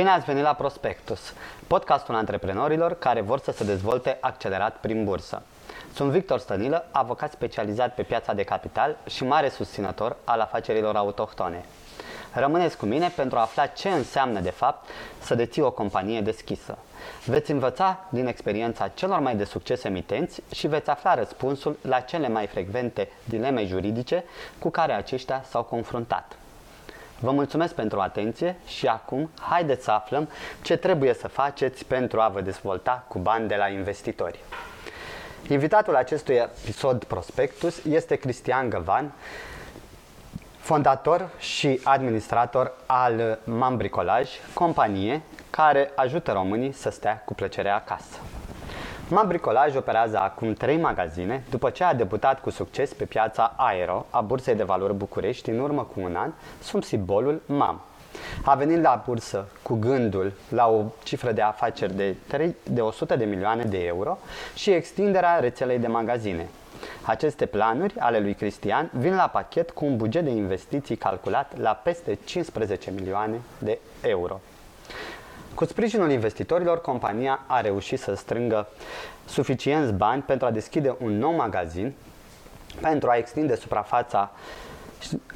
Bine ați venit la Prospectus, podcastul antreprenorilor care vor să se dezvolte accelerat prin bursă. Sunt Victor Stănilă, avocat specializat pe piața de capital și mare susținător al afacerilor autohtone. Rămâneți cu mine pentru a afla ce înseamnă de fapt să deții o companie deschisă. Veți învăța din experiența celor mai de succes emitenți și veți afla răspunsul la cele mai frecvente dileme juridice cu care aceștia s-au confruntat. Vă mulțumesc pentru atenție și acum haideți să aflăm ce trebuie să faceți pentru a vă dezvolta cu bani de la investitori. Invitatul acestui episod Prospectus este Cristian Găvan, fondator și administrator al Mam Bricolaj, companie care ajută românii să stea cu plăcere acasă. Mam Bricolaj operează acum trei magazine după ce a debutat cu succes pe piața Aero a Bursei de Valori București în urmă cu un an sub simbolul MAM. A venit la bursă cu gândul la o cifră de afaceri de, 3, de 100 de milioane de euro și extinderea rețelei de magazine. Aceste planuri ale lui Cristian vin la pachet cu un buget de investiții calculat la peste 15 milioane de euro. Cu sprijinul investitorilor, compania a reușit să strângă suficienți bani pentru a deschide un nou magazin, pentru a extinde suprafața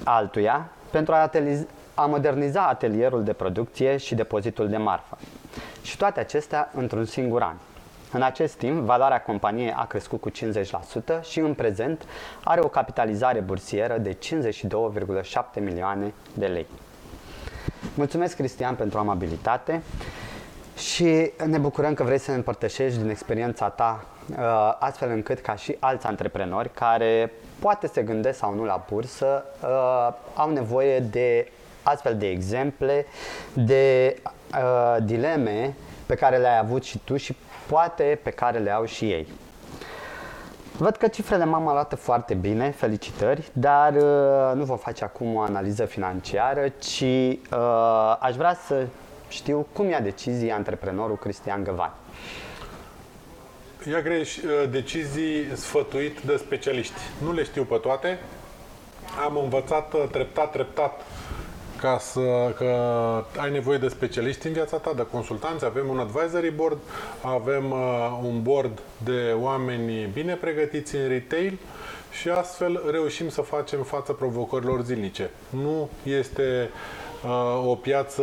altuia, pentru a, a moderniza atelierul de producție și depozitul de marfă. Și toate acestea într-un singur an. În acest timp, valoarea companiei a crescut cu 50% și în prezent are o capitalizare bursieră de 52,7 milioane de lei. Mulțumesc, Cristian, pentru amabilitate și ne bucurăm că vrei să ne împărtășești din experiența ta uh, astfel încât ca și alți antreprenori care poate se gândesc sau nu la bursă uh, au nevoie de astfel de exemple, de uh, dileme pe care le-ai avut și tu și poate pe care le au și ei. Văd că cifrele m-am arată foarte bine, felicitări, dar uh, nu vom face acum o analiză financiară, ci uh, aș vrea să știu cum ia decizii antreprenorul Cristian Găvan. Ia greș uh, decizii sfătuit de specialiști. Nu le știu pe toate. Am învățat uh, treptat, treptat ca să, că ai nevoie de specialiști în viața ta, de consultanți, avem un advisory board, avem uh, un board de oameni bine pregătiți în retail și astfel reușim să facem față provocărilor zilnice. Nu este uh, o piață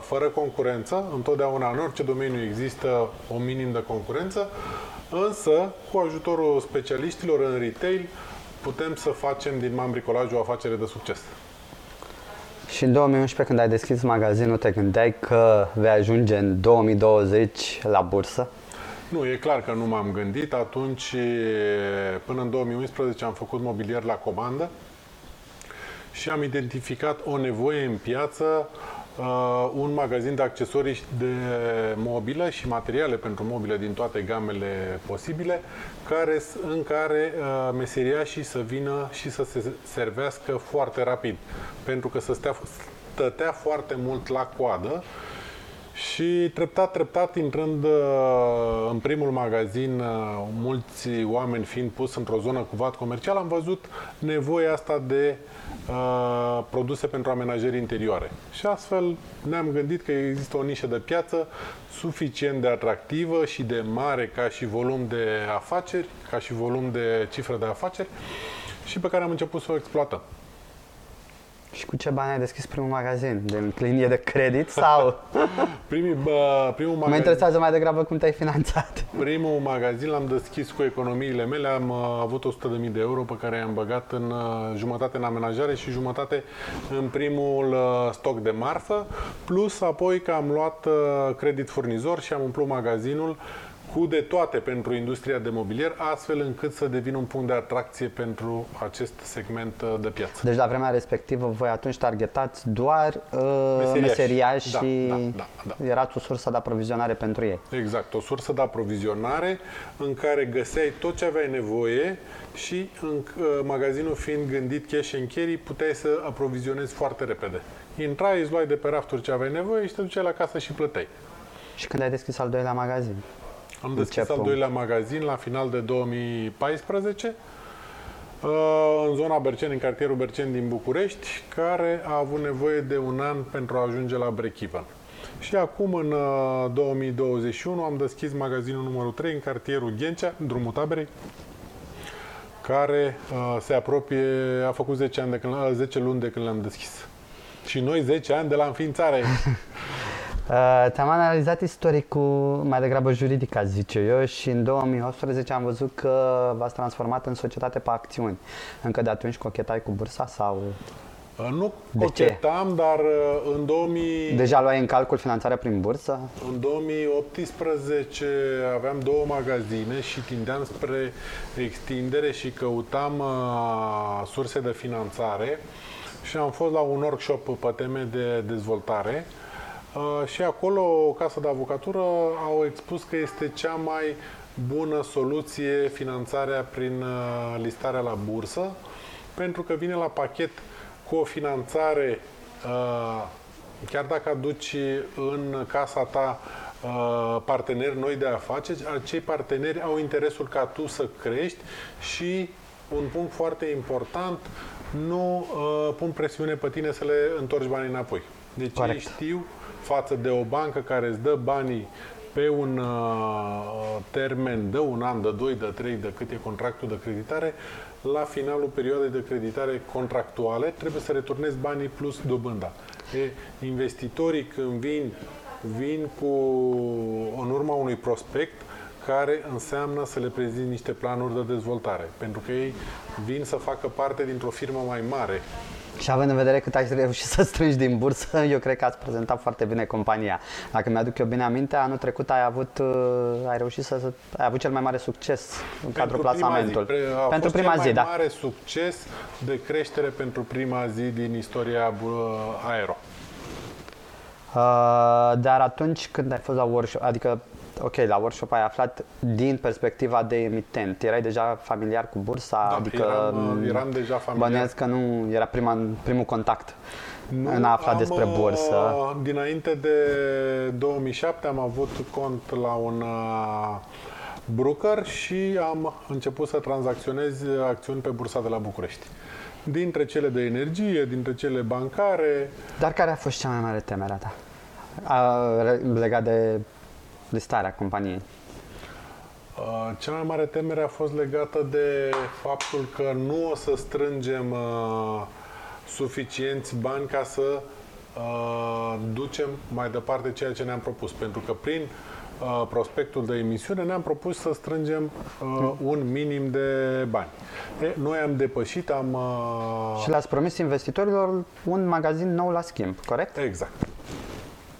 fără concurență, întotdeauna în orice domeniu există o minim de concurență, însă cu ajutorul specialiștilor în retail putem să facem din mambricolaj o afacere de succes. Și în 2011, când ai deschis magazinul, te gândeai că vei ajunge în 2020 la bursă? Nu, e clar că nu m-am gândit. Atunci, până în 2011, am făcut mobilier la comandă și am identificat o nevoie în piață uh, un magazin de accesorii de mobilă și materiale pentru mobile din toate gamele posibile, care, în care uh, meseriașii să vină și să se servească foarte rapid, pentru că să stea, stătea foarte mult la coadă și treptat, treptat, intrând uh, în primul magazin, uh, mulți oameni fiind pus într-o zonă cu vat comercial, am văzut nevoia asta de uh, produse pentru amenajări interioare. Și astfel ne-am gândit că există o nișă de piață suficient de atractivă și de mare ca și volum de afaceri, ca și volum de cifră de afaceri și pe care am început să o exploatăm. Și cu ce bani ai deschis primul magazin? De linie de credit sau? Primii, bă, primul magazin... Mă interesează mai degrabă cum te-ai finanțat. Primul magazin l-am deschis cu economiile mele. Am uh, avut 100.000 de euro pe care i-am băgat în uh, jumătate în amenajare și jumătate în primul uh, stoc de marfă. Plus apoi că am luat uh, credit furnizor și am umplut magazinul cu de toate pentru industria de mobilier, astfel încât să devină un punct de atracție pentru acest segment uh, de piață. Deci la vremea respectivă voi atunci targetați doar uh, meseriași da, și da, da, da. erați o sursă de aprovizionare pentru ei. Exact, o sursă de aprovizionare în care găseai tot ce aveai nevoie și în uh, magazinul fiind gândit cash and carry, puteai să aprovizionezi foarte repede. Intrai, îți luai de pe rafturi ce aveai nevoie și te duceai la casă și plăteai. Și când ai deschis al doilea magazin? Am deschis al doilea magazin la final de 2014 uh, în zona Berceni, în cartierul Berceni din București, care a avut nevoie de un an pentru a ajunge la break-even. Și acum, în uh, 2021, am deschis magazinul numărul 3 în cartierul Ghencea, în drumul taberei, care uh, se apropie, a făcut 10, ani de când, uh, 10 luni de când l-am deschis. Și noi 10 ani de la înființare. Uh, te-am analizat istoricul mai degrabă juridic, aș zice eu, și în 2018 am văzut că v-ați transformat în societate pe acțiuni. Încă de atunci cochetai cu bursa sau Uh, nu De ce? cochetam, dar uh, în 2000... deja luai în calcul finanțarea prin bursă? În 2018 aveam două magazine și tindeam spre extindere și căutam uh, surse de finanțare și am fost la un workshop pe teme de dezvoltare uh, și acolo o casă de avocatură au expus că este cea mai bună soluție finanțarea prin uh, listarea la bursă pentru că vine la pachet cu o finanțare uh, chiar dacă aduci în casa ta uh, parteneri noi de afaceri, acei parteneri au interesul ca tu să crești și un punct foarte important, nu uh, pun presiune pe tine să le întorci banii înapoi. Deci Corect. ei știu față de o bancă care îți dă banii pe un uh, termen de un an, de doi, de trei, de cât e contractul de creditare, la finalul perioadei de creditare contractuale trebuie să returnezi banii plus dobânda. E, investitorii când vin, vin cu în urma unui prospect care înseamnă să le prezinți niște planuri de dezvoltare, pentru că ei vin să facă parte dintr-o firmă mai mare. Și având în vedere cât ai reușit să strângi din bursă, eu cred că ați prezentat foarte bine compania. Dacă mi-aduc eu bine aminte, anul trecut ai avut, uh, ai reușit să, să ai avut cel mai mare succes în cadrul Pentru prima plasamentul. Zi, Pre- a pentru fost prima cel zi, mai da. mare succes de creștere pentru prima zi din istoria uh, aero. Uh, dar atunci când ai fost la workshop, adică, ok, la workshop ai aflat din perspectiva de emitent, erai deja familiar cu bursa, Da, adică eram, uh, eram deja familiar. bănuiesc că nu era prima, primul contact Nu, în a afla am, despre bursă. uh, Dinainte de 2007 am avut cont la un uh, broker și am început să tranzacționez acțiuni pe bursa de la București. Dintre cele de energie, dintre cele bancare, Dar care a fost cea mai mare temerea ta? A, re- legat de listarea companiei. Uh, Cea mai mare temere a fost legată de faptul că nu o să strângem uh, suficienți bani ca să uh, ducem mai departe ceea ce ne-am propus. Pentru că prin uh, prospectul de emisiune ne-am propus să strângem uh, un minim de bani. E, noi am depășit, am... Uh, Și le-ați promis investitorilor un magazin nou la schimb, corect? Exact.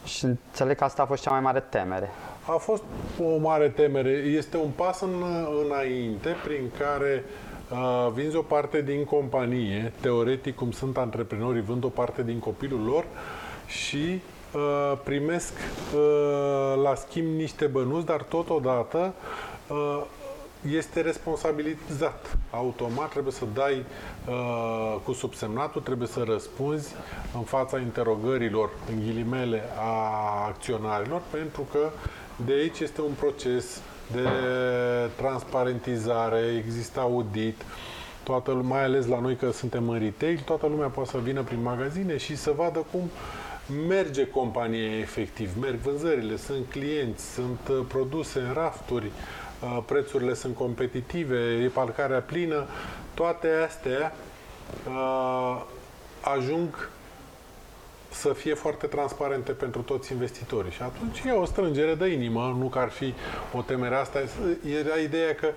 Și înțeleg că asta a fost cea mai mare temere. A fost o mare temere. Este un pas în, înainte prin care uh, vinzi o parte din companie, teoretic cum sunt antreprenorii, vând o parte din copilul lor și uh, primesc uh, la schimb niște bănuți, dar totodată uh, este responsabilizat. Automat trebuie să dai uh, cu subsemnatul, trebuie să răspunzi în fața interogărilor, în ghilimele, a acționarilor, pentru că de aici este un proces de transparentizare, există audit, toată lumea, mai ales la noi că suntem în retail, toată lumea poate să vină prin magazine și să vadă cum merge compania efectiv, merg vânzările, sunt clienți, sunt uh, produse în rafturi, uh, prețurile sunt competitive, e parcarea plină, toate astea uh, ajung să fie foarte transparente pentru toți investitorii. Și atunci e o strângere de inimă, nu că ar fi o temere asta. Era ideea că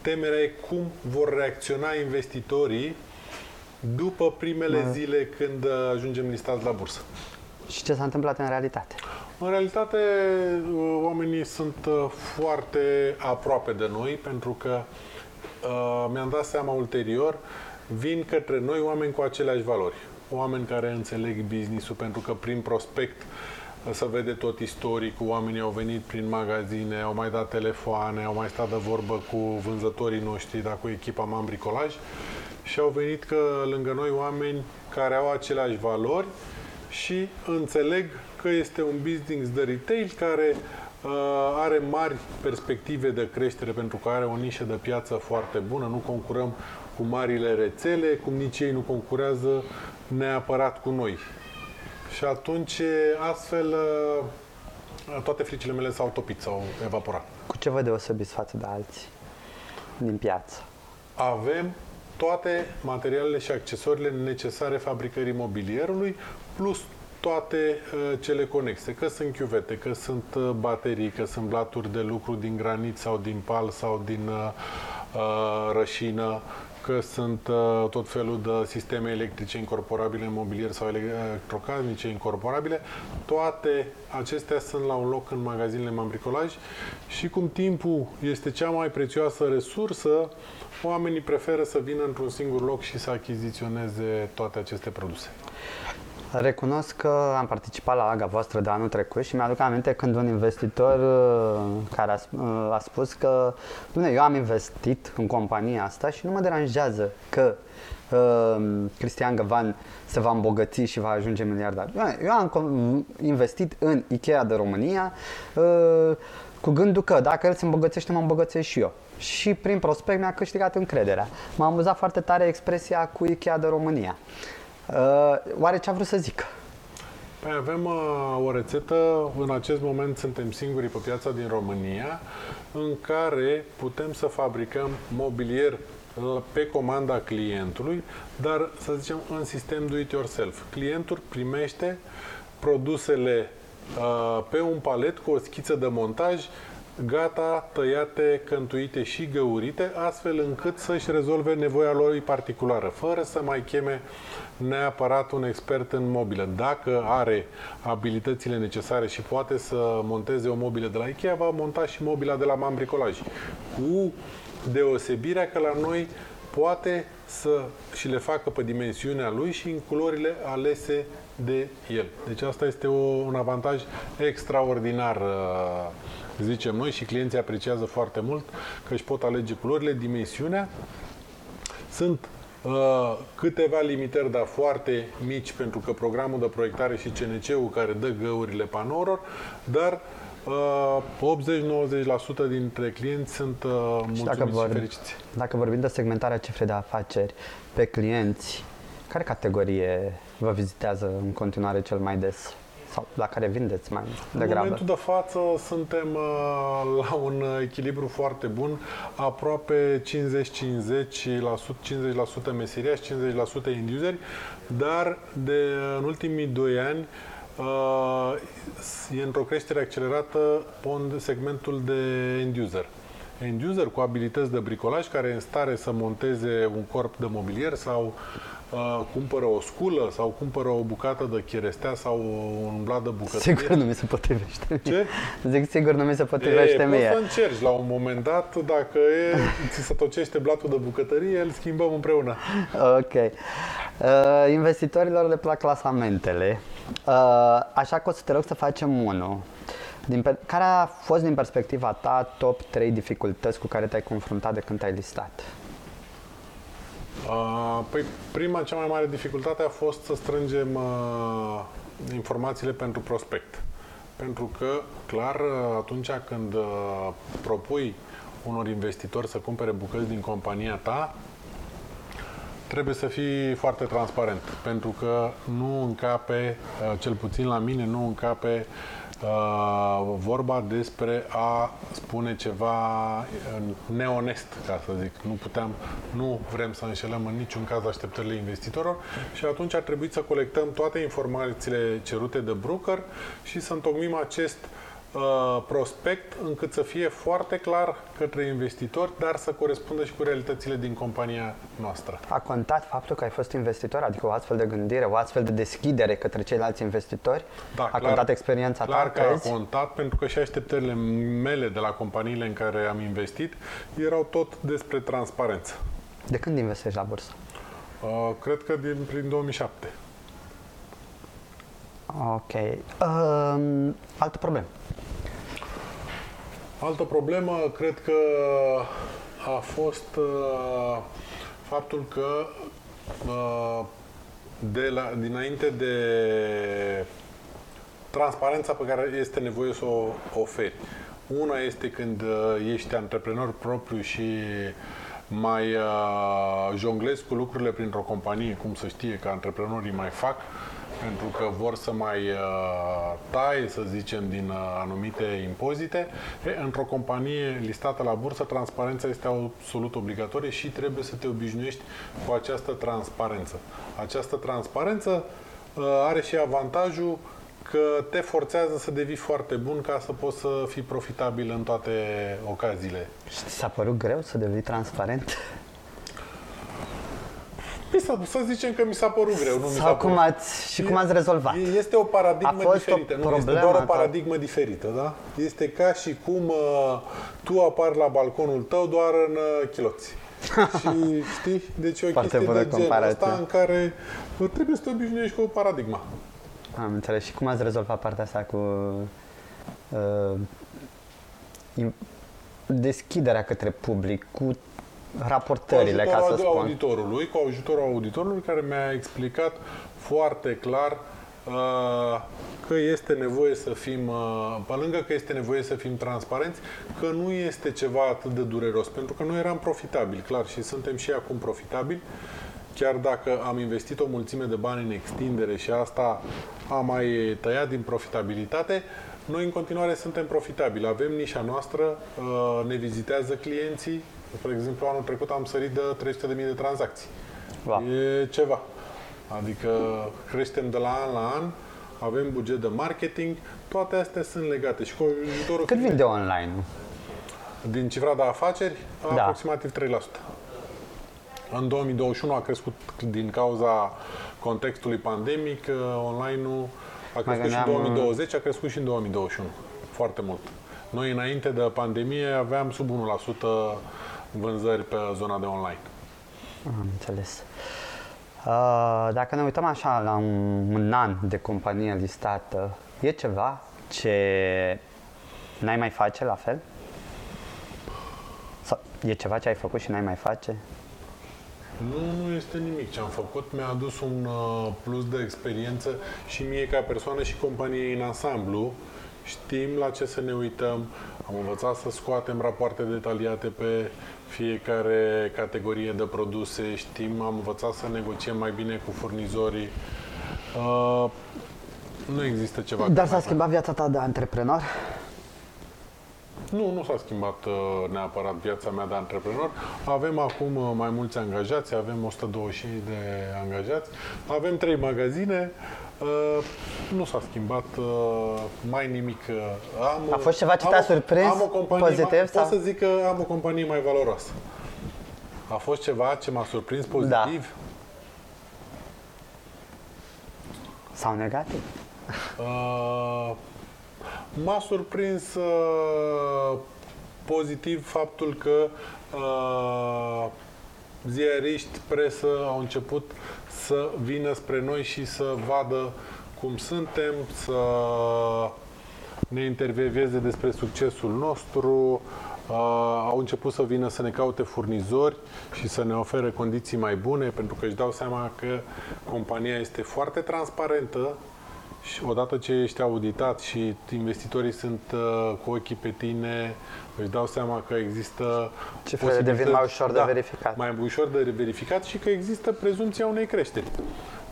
temerea e cum vor reacționa investitorii după primele Da. zile când uh, ajungem listați la bursă. Și ce s-a întâmplat în realitate? În realitate, uh, oamenii sunt uh, foarte aproape de noi pentru că uh, mi-am dat seama ulterior, vin către noi oameni cu aceleași valori. Oameni care înțeleg business-ul pentru că prin prospect uh, se vede tot istoricul, oamenii au venit prin magazine, au mai dat telefoane, au mai stat de vorbă cu vânzătorii noștri, dar cu echipa Mam Bricolaj și au venit că lângă noi oameni care au aceleași valori și înțeleg că este un business de retail care uh, are mari perspective de creștere pentru că are o nișă de piață foarte bună, nu concurăm cu marile rețele, cum nici ei nu concurează neapărat cu noi. Și atunci, astfel, uh, toate fricile mele s-au topit, s-au evaporat. Cu ce vă deosebiți față de alții din piață? Avem toate materialele și accesoriile necesare fabricării mobilierului, plus toate uh, cele conexe, că sunt chiuvete, că sunt uh, baterii, că sunt blaturi de lucru din granit sau din pal sau din uh, uh rășină, că sunt uh, tot felul de sisteme electrice incorporabile în mobilier sau electrocasnice incorporabile. Toate acestea sunt la un loc în magazinele Mambricolaj și cum timpul este cea mai prețioasă resursă, oamenii preferă să vină într-un singur loc și să achiziționeze toate aceste produse. Recunosc că am participat la AGA voastră de anul trecut și mi-aduc aminte când un investitor uh, care a, uh, a spus că Dune, eu am investit în compania asta și nu mă deranjează că uh, Cristian Găvan se va îmbogăți și va ajunge miliardar. Eu am investit în Ikea de România uh, cu gândul că dacă el se îmbogățește, mă îmbogățesc și eu. Și prin prospect mi-a câștigat încrederea. M-a amuzat foarte tare expresia cu Ikea de România. Uh, oare ce a vrut să zică? Păi avem uh, o rețetă, în acest moment suntem singurii pe piața din România, în care putem să fabricăm mobilier uh, pe comanda clientului, dar să zicem în sistem do-it-yourself. Clientul primește produsele uh, pe un palet cu o schiță de montaj gata, tăiate, cântuite și găurite, astfel încât să-și rezolve nevoia lor particulară, fără să mai cheme neapărat un expert în mobilă. Dacă are abilitățile necesare și poate să monteze o mobilă de la Ikea, va monta și mobila de la Mam Bricolaj. Cu deosebirea că la noi poate să și le facă pe dimensiunea lui și în culorile alese de el. Deci asta este o, un avantaj extraordinar, uh, zicem noi, și clienții apreciază foarte mult că își pot alege culorile, dimensiunea. Sunt Uh, câteva limitări, dar foarte mici, pentru că programul de proiectare și CNC-ul care dă găurile panourilor, dar uh, 80-90% dintre clienți sunt uh, mulțumiți și, dacă vor, și fericiți. Dacă vorbim de segmentarea cifrei de afaceri pe clienți, care categorie vă vizitează în continuare cel mai des? Sau la care vindeți mai degrabă? În momentul de față suntem uh, la un echilibru foarte bun, aproape 50-50%, 50% meseriași, 50% end user, dar de în ultimii 2 ani uh, e într-o creștere accelerată segmentul de end user end user cu abilități de bricolaj care e în stare să monteze un corp de mobilier sau uh, cumpără o sculă sau cumpără o bucată de cherestea sau un blat de bucătărie. Sigur nu mi se potrivește. Ce? Zic sigur nu mi se potrivește e, mie. Poți să încerci la un moment dat, dacă e, ți se tocește blatul de bucătărie, îl schimbăm împreună. Ok. Uh, investitorilor le plac clasamentele, uh, așa că o să te rog să facem unul. Din pe- care a fost din perspectiva ta top 3 dificultăți cu care te-ai confruntat de când te-ai listat? Uh, păi prima, cea mai mare dificultate a fost să strângem uh, informațiile pentru prospect. Pentru că, clar, uh, atunci când uh, propui unor investitori să cumpere bucăți din compania ta, trebuie să fii foarte transparent, pentru că nu încape, uh, cel puțin la mine, nu încape Uh, vorba despre a spune ceva neonest, ca să zic. Nu puteam, nu vrem să înșelăm în niciun caz așteptările investitorilor și atunci ar trebui să colectăm toate informațiile cerute de broker și să întocmim acest uh, Uh, prospect încât să fie foarte clar către investitori, dar să corespundă și cu realitățile din compania noastră. A contat faptul că ai fost investitor, adică o astfel de gândire, o astfel de deschidere către ceilalți investitori? Da, a clar, contat experiența clar ta? Clar că a contat, pentru că și așteptările mele de la companiile în care am investit erau tot despre transparență. De când investești la bursă? Uh, cred că din, prin 2007. Ok. Uh, altă problemă. Altă problemă, cred că a fost uh, faptul că uh, de la, dinainte de transparența pe care este nevoie să o oferi. Una este când uh, ești antreprenor propriu și mai uh, jonglezi cu lucrurile printr-o companie, cum să știe că antreprenorii mai fac, pentru că vor să mai uh, taie, să zicem, din uh, anumite impozite. E, într-o companie listată la bursă, transparența este absolut obligatorie și trebuie să te obișnuiești cu această transparență. Această transparență uh, are și avantajul că te forțează să devii foarte bun ca să poți să fii profitabil în toate ocaziile. Și ți s-a părut greu să devii transparent? Mi s-a, să zicem că mi s-a părut greu, nu mi s-a Sau părut. cum ați, și cum ați rezolvat? Este o paradigmă A fost o diferită, nu? Este problemă doar o ta. paradigmă diferită, da? Este ca și cum uh, tu apari la balconul tău doar în uh, chiloți. și știi? Deci e o Foarte chestie bună de genul comparație. ăsta în care uh, trebuie să te obișnuiești cu o paradigma. Am înțeles. Și cum ați rezolvat partea asta cu uh, im- deschiderea către public, cu raportările, cu ca să ajutorul spun? auditorului, cu ajutorul auditorului care mi-a explicat foarte clar uh, că este nevoie să fim, uh, pe lângă că este nevoie să fim transparenți, că nu este ceva atât de dureros, pentru că noi eram profitabili, clar, și suntem și acum profitabili, chiar dacă am investit o mulțime de bani în extindere și asta a mai tăiat din profitabilitate, noi în continuare suntem profitabili. Avem nișa noastră, uh, ne vizitează clienții. Spre exemplu, anul trecut am sărit de 300.000 de tranzacții. Wow. E ceva. Adică creștem de la an la an, avem buget de marketing, toate astea sunt legate. Și cu ajutorul Cât vinde online? din cifra de afaceri, Da. aproximativ 3%. În 2021 a crescut din cauza contextului pandemic, uh, online-ul a crescut și în gândeam, uh, 2020, a crescut și în 2021. Foarte mult. Noi, înainte de pandemie, aveam sub 1% vânzări pe zona de online. Am înțeles. Uh, dacă ne uităm așa la un, un an de companie listată, e ceva ce n-ai mai face la fel? Sau e ceva ce ai făcut și n-ai mai face? Nu, nu este nimic ce am făcut. Mi-a adus un uh, plus de experiență și mie ca persoană și companiei în ansamblu. Știm la ce să ne uităm. Am învățat să scoatem rapoarte detaliate pe fiecare categorie de produse. Știm, am învățat să negociem mai bine cu furnizorii. Uh, nu există ceva. Dar care s-a mai schimbat viața ta de antreprenor? Nu, nu s-a schimbat uh, neapărat viața mea de antreprenor. Avem acum uh, mai mulți angajați, avem 120 de angajați, avem trei magazine. Uh, nu s-a schimbat uh, mai nimic. uh, Am, A fost ceva ce am te-a o- surprins am o companie pozitiv, Mai, sau? Pot să zic că am o companie mai valoroasă. A fost ceva ce m-a surprins pozitiv? Sau negativ? Uh, m-a surprins uh, pozitiv faptul că uh, ziariști, presă au început să vină spre noi și să vadă cum suntem, să ne intervieveze despre succesul nostru, uh, au început să vină să ne caute furnizori și să ne ofere condiții mai bune, pentru că își dau seama că compania este foarte transparentă și odată ce ești auditat și investitorii sunt uh, cu ochii pe tine, își dau seama că există Cifrele devin mai ușor de da, verificat. mai ușor de verificat și că există prezumția unei creșteri.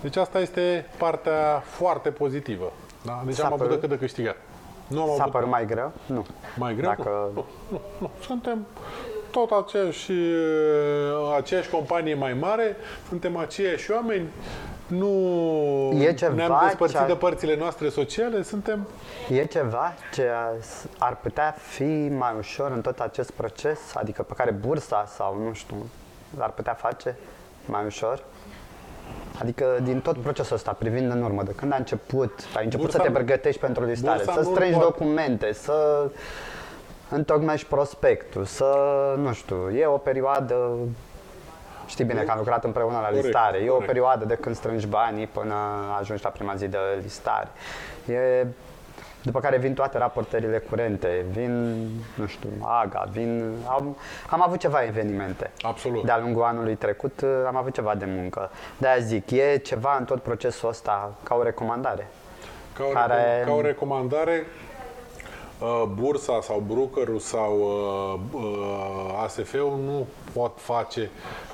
Deci asta este partea foarte pozitivă. Da? Deci S-a am avut părut- decât de câștigat. Nu am S-a avut părut mai greu? Nu. mai greu? Dacă- Nu, nu, nu. Suntem tot aceeași, uh, aceeași companie mai mare, suntem aceiași oameni, nu E ceva ne-am despărțit ce a- de părțile noastre sociale, suntem... E ceva ce ar putea fi mai ușor în tot acest proces? Adică pe care bursa sau, nu știu, l-ar putea face mai ușor? Adică din tot procesul ăsta, privind în urmă, de când a început, ai început Bursa să te nu- pregătești pentru listare, bursa să nu strângi poate. documente, să întocmești prospectul, să, nu știu, e o perioadă Știi bine că am lucrat împreună la Corect, listare. E o corect. perioadă de când strângi banii până ajungi la prima zi de listare. E după care vin toate raportările curente, vin, nu știu, AGA, vin... Am, am avut ceva evenimente. Absolut. De-a lungul anului trecut uh, am avut ceva de muncă. De-aia zic, e ceva în tot procesul ăsta ca o recomandare. Ca o, Care- recom- ca o recomandare, uh, bursa sau brokerul sau uh, uh, ASF-ul nu pot face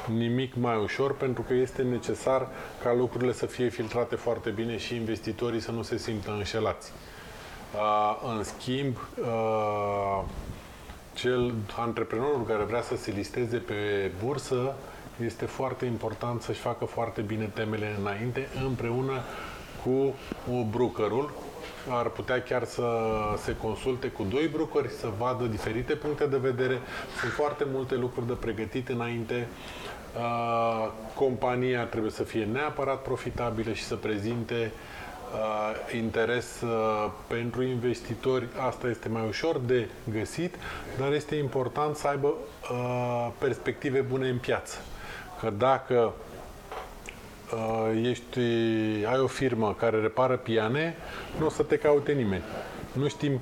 nimic mai ușor pentru că este necesar ca lucrurile să fie filtrate foarte bine și investitorii să nu se simtă înșelați. Uh, în schimb, uh, cel antreprenorul care vrea să se listeze pe bursă este foarte important să-și facă foarte bine temele înainte împreună cu brokerul ar putea chiar să se consulte cu doi brokeri, să vadă diferite puncte de vedere. Sunt foarte multe lucruri de pregătit înainte. Uh, compania trebuie să fie neapărat profitabilă și să prezinte uh, interes uh, pentru investitori. Asta este mai ușor de găsit, dar este important să aibă perspective bune în piață. Că dacă uh, ești, ai o firmă care repară piane, nu o să te caute nimeni. Nu știm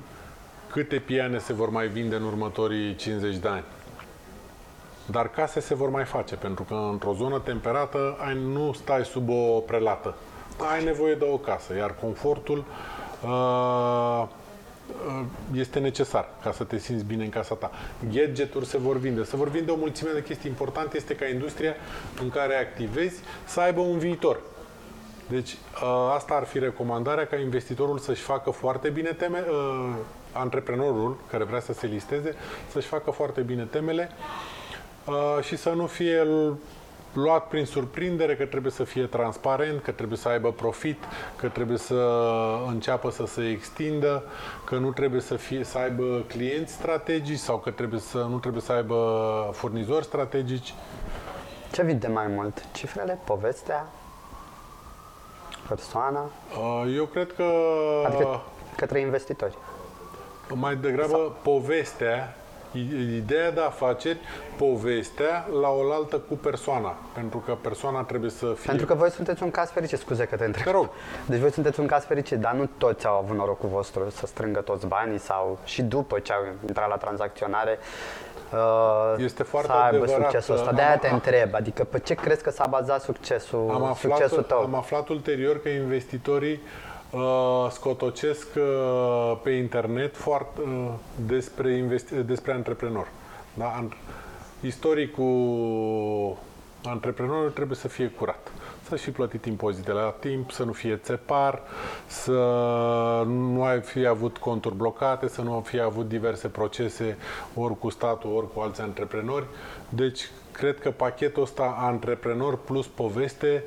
câte piane se vor mai vinde în următorii 50 de ani. Dar case se vor mai face, pentru că într-o zonă temperată ai, nu stai sub o prelată. Ai nevoie de o casă, iar confortul uh, Uh, este necesar ca să te simți bine în casa ta. Gadgeturi se vor vinde. Se vor vinde o mulțime de chestii. Important este ca industria în care activezi să aibă un viitor. Deci uh, asta ar fi recomandarea ca investitorul să-și facă foarte bine teme, uh, antreprenorul care vrea să se listeze, să-și facă foarte bine temele și să nu fie luat prin surprindere că trebuie să fie transparent, că trebuie să aibă profit, că trebuie să înceapă să se extindă, că nu trebuie să, fie, să aibă clienți strategici sau că trebuie să, nu trebuie să aibă furnizori strategici. Ce vinde mai mult? Cifrele? Povestea? Persoana? Uh, eu cred că... Adică către investitori. Mai degrabă sau... povestea ideea de afaceri, povestea la oaltă cu persoana. Pentru că persoana trebuie să fie... Pentru că voi sunteți un caz fericit, scuze că te întreb. Te rog. Deci voi sunteți un caz fericit, dar nu toți au avut norocul vostru să strângă toți banii sau și după ce au intrat la tranzacționare uh, este foarte să aibă adevărat. succesul ăsta. De-aia te întreb, adică pe ce crezi că s-a bazat succesul, am aflat, succesul tău? Am aflat ulterior că investitorii uh, scotocesc uh, pe internet foarte, uh, despre, investi- despre antreprenor. Da? Istoricul antreprenorului trebuie să fie curat. Să și plătit impozitele la timp, să nu fie țepar, să nu ai fi avut conturi blocate, să nu fi avut diverse procese ori cu statul, ori cu alți antreprenori. Deci, cred că pachetul ăsta antreprenor plus poveste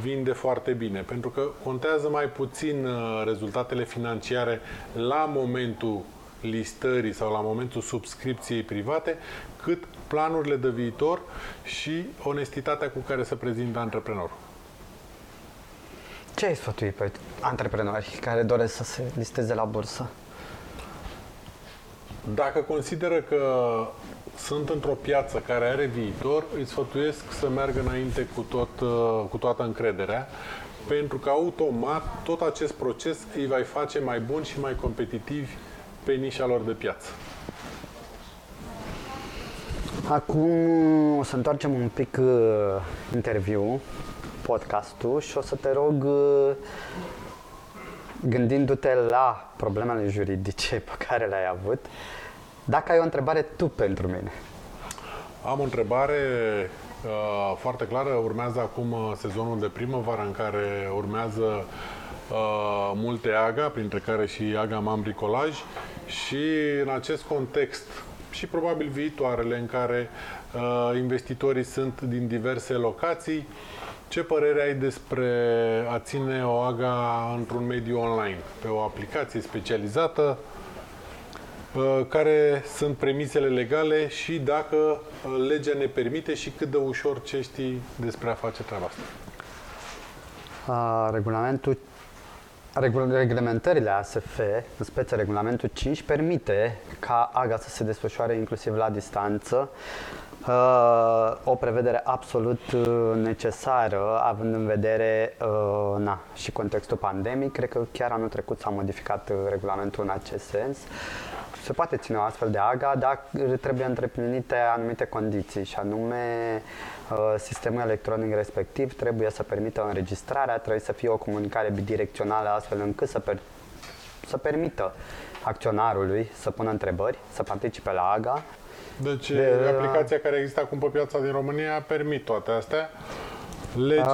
vinde foarte bine, pentru că contează mai puțin uh, rezultatele financiare la momentul listării sau la momentul subscripției private, cât planurile de viitor și onestitatea cu care se prezintă antreprenorul. Ce ai sfătui pe antreprenori care doresc să se listeze la bursă? Dacă consideră că sunt într-o piață care are viitor, îi sfătuiesc să meargă înainte cu, tot, uh, cu toată încrederea, pentru că automat tot acest proces îi va face mai buni și mai competitivi pe nișa lor de piață. Acum o să întoarcem un pic uh, interviu, podcastul și o să te rog, uh, gândindu-te la problemele juridice pe care le-ai avut, dacă ai o întrebare tu pentru mine. Am o întrebare uh, foarte clară. Urmează acum uh, sezonul de primăvară în care urmează uh, multe AGA, printre care și AGA Mam Bricolaj și în acest context și probabil viitoarele în care uh, investitorii sunt din diverse locații, ce părere ai despre a ține o AGA într-un mediu online, pe o aplicație specializată Uh, care sunt premisele legale și dacă uh, legea ne permite și cât de ușor ce știi despre a face treaba asta. A, regulamentul Reglementările ASF, în speță regulamentul 5, permite ca AGA să se desfășoare inclusiv la distanță, o prevedere absolut uh, necesară, având în vedere na, și contextul pandemic. Cred că chiar anul trecut s-a modificat regulamentul în acest sens se poate ține o astfel de AGA, dar trebuie întreplinite anumite condiții și anume uh, sistemul electronic respectiv trebuie să permită înregistrarea, trebuie să fie o comunicare bidirecțională astfel încât să, per- să permită acționarului să pună întrebări, să participe la AGA. Deci De- aplicația care există acum pe piața din România permit toate astea. Legea...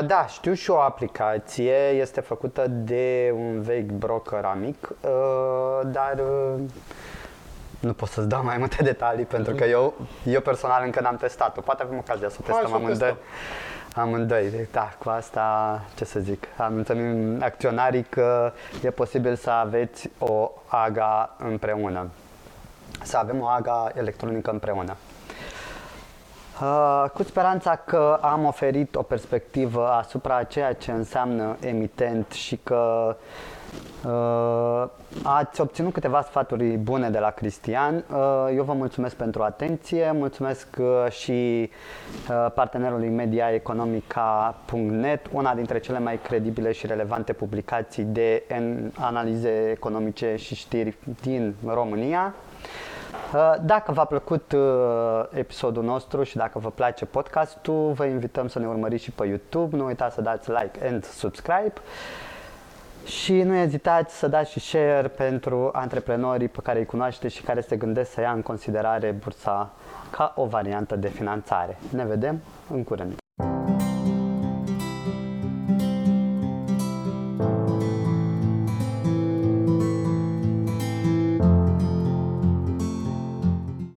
Uh, da, știu și o aplicație, este făcută de un vechi broker amic, uh, dar uh, nu pot să-ți dau mai multe detalii pentru că eu, eu personal încă n-am testat-o. Poate avem ocazia să o Hai testăm să o amândoi. testăm. Amândoi, da, cu asta, ce să zic, am întâlnit acționarii că e posibil să aveți o AGA împreună, să avem o AGA electronică împreună. Uh, cu speranța că am oferit o perspectivă asupra a ceea ce înseamnă emitent și că uh, ați obținut câteva sfaturi bune de la Cristian. Uh, eu vă mulțumesc pentru atenție, mulțumesc uh, și uh, partenerului mediaeconomica.net, una dintre cele mai credibile și relevante publicații de en- analize economice și știri din România. Uh, Dacă v-a plăcut uh, episodul nostru și dacă vă place podcastul, vă invităm să ne urmăriți și pe YouTube. Nu uitați să dați like and subscribe. Și nu ezitați să dați și share pentru antreprenorii pe care îi cunoașteți și care se gândesc să ia în considerare bursa ca o variantă de finanțare. Ne vedem în curând!